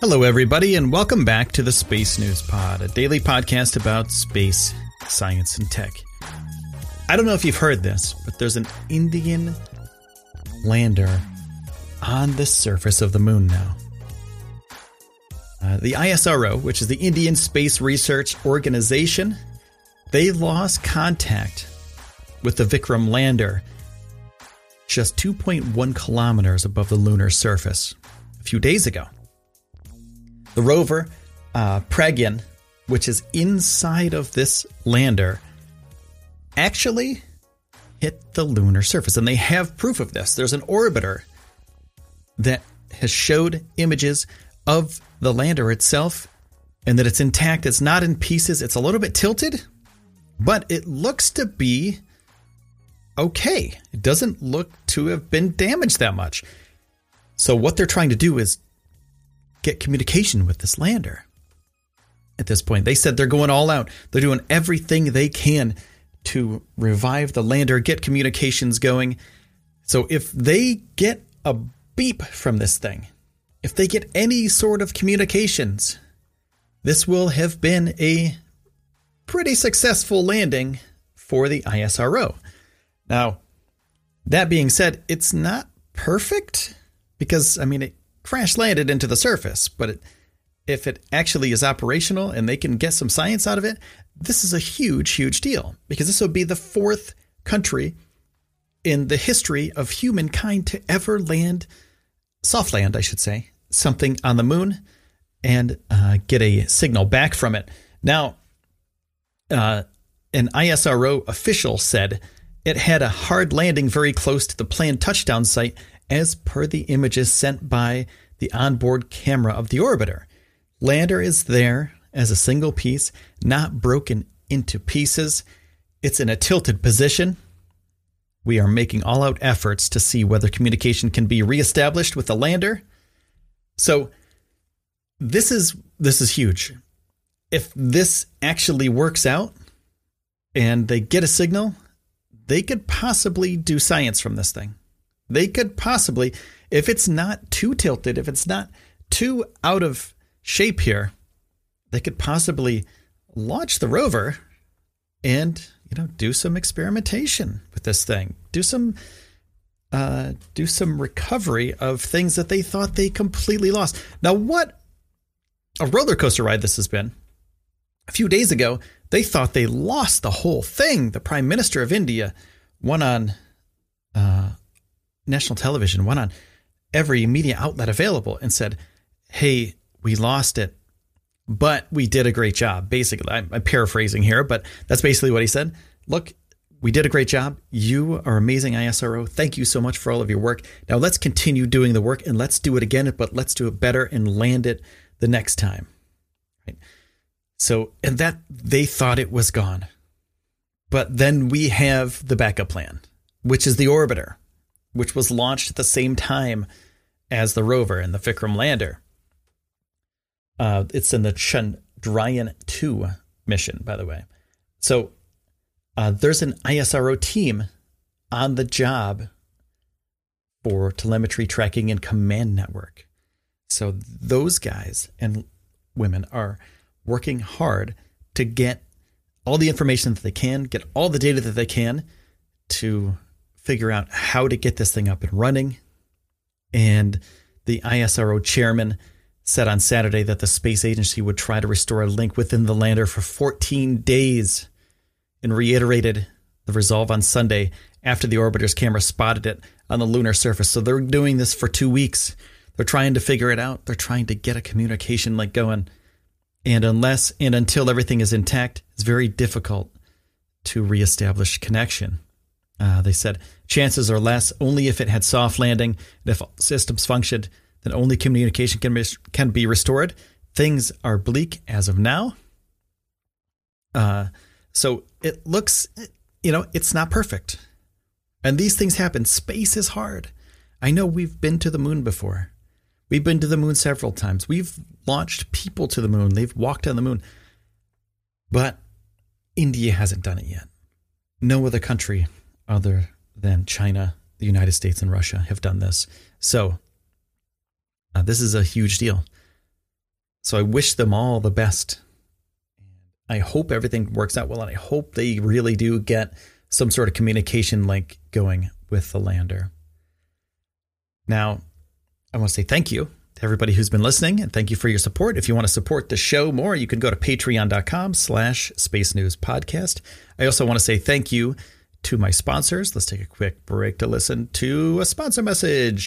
Hello, everybody, and welcome back to the Space News Pod, a daily podcast about space, science, and tech. I don't know if you've heard this, but there's an Indian lander on the surface of the moon now. Uh, the ISRO, which is the Indian Space Research Organization, they lost contact with the Vikram lander just 2.1 kilometers above the lunar surface a few days ago. The rover, uh, which is inside of this lander, actually hit the lunar surface. And they have proof of this. There's an orbiter that has showed images of the lander itself and that it's intact. It's not in pieces. It's a little bit tilted, but it looks to be okay. It doesn't look to have been damaged that much. So, what they're trying to do is get communication with this lander at this point. They said they're going all out. They're doing everything they can to revive the lander, get communications going. So if they get a beep from this thing, if they get any sort of communications, this will have been a pretty successful landing for the ISRO. Now, that being said, it's not perfect because, I mean, it crash landed into the surface, but it, if it actually is operational and they can get some science out of it, this is a huge, huge deal because this will be the fourth country in the history of humankind to ever land, soft land, I should say, something on the moon and uh, get a signal back from it. Now, uh, an ISRO official said it had a hard landing very close to the planned touchdown site as per the images sent by the onboard camera of the orbiter. Lander is there as a single piece, not broken into pieces. It's in a tilted position. We are making all out efforts to see whether communication can be reestablished with the lander. So this is this is huge. If this actually works out and they get a signal, they could possibly do science from this thing. They could possibly, if it's not too tilted, if it's not too out of shape here, they could possibly launch the rover and you know do some experimentation with this thing, do some uh, do some recovery of things that they thought they completely lost. Now, what a roller coaster ride this has been. A few days ago, they thought they lost the whole thing. The Prime Minister of India went on uh, national television, went on every media outlet available and said, Hey, we lost it, but we did a great job. Basically, I'm, I'm paraphrasing here, but that's basically what he said. Look, we did a great job. You are amazing, ISRO. Thank you so much for all of your work. Now let's continue doing the work and let's do it again, but let's do it better and land it the next time. Right. So, and that they thought it was gone. But then we have the backup plan, which is the orbiter which was launched at the same time as the rover and the Vikram lander. Uh, it's in the Chandrayaan 2 mission, by the way. So uh, there's an ISRO team on the job for telemetry tracking and command network. So those guys and women are working hard to get all the information that they can, get all the data that they can to figure out how to get this thing up and running. And the ISRO chairman said on Saturday that the space agency would try to restore a link within the lander for 14 days and reiterated the resolve on Sunday after the orbiter's camera spotted it on the lunar surface. So they're doing this for two weeks. They're trying to figure it out. They're trying to get a communication link going. And unless and until everything is intact, it's very difficult to reestablish connection. Uh, they said chances are less only if it had soft landing and if systems functioned, then only communication can be, can be restored. Things are bleak as of now. Uh, so it looks, you know, it's not perfect. And these things happen. Space is hard. I know we've been to the moon before. We've been to the moon several times. We've launched people to the moon. They've walked on the moon. But India hasn't done it yet. No other country other than China, the United States, and Russia have done this. So uh, this is a huge deal. So I wish them all the best. I hope everything works out well, and I hope they really do get some sort of communication link going with the lander. Now, I want to say thank you to everybody who's been listening, and thank you for your support. If you want to support the show more, you can go to patreon.com slash space news podcast. I also want to say thank you to my sponsors. Let's take a quick break to listen to a sponsor message.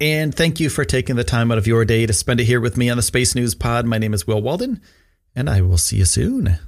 And thank you for taking the time out of your day to spend it here with me on the Space News Pod. My name is Will Walden, and I will see you soon.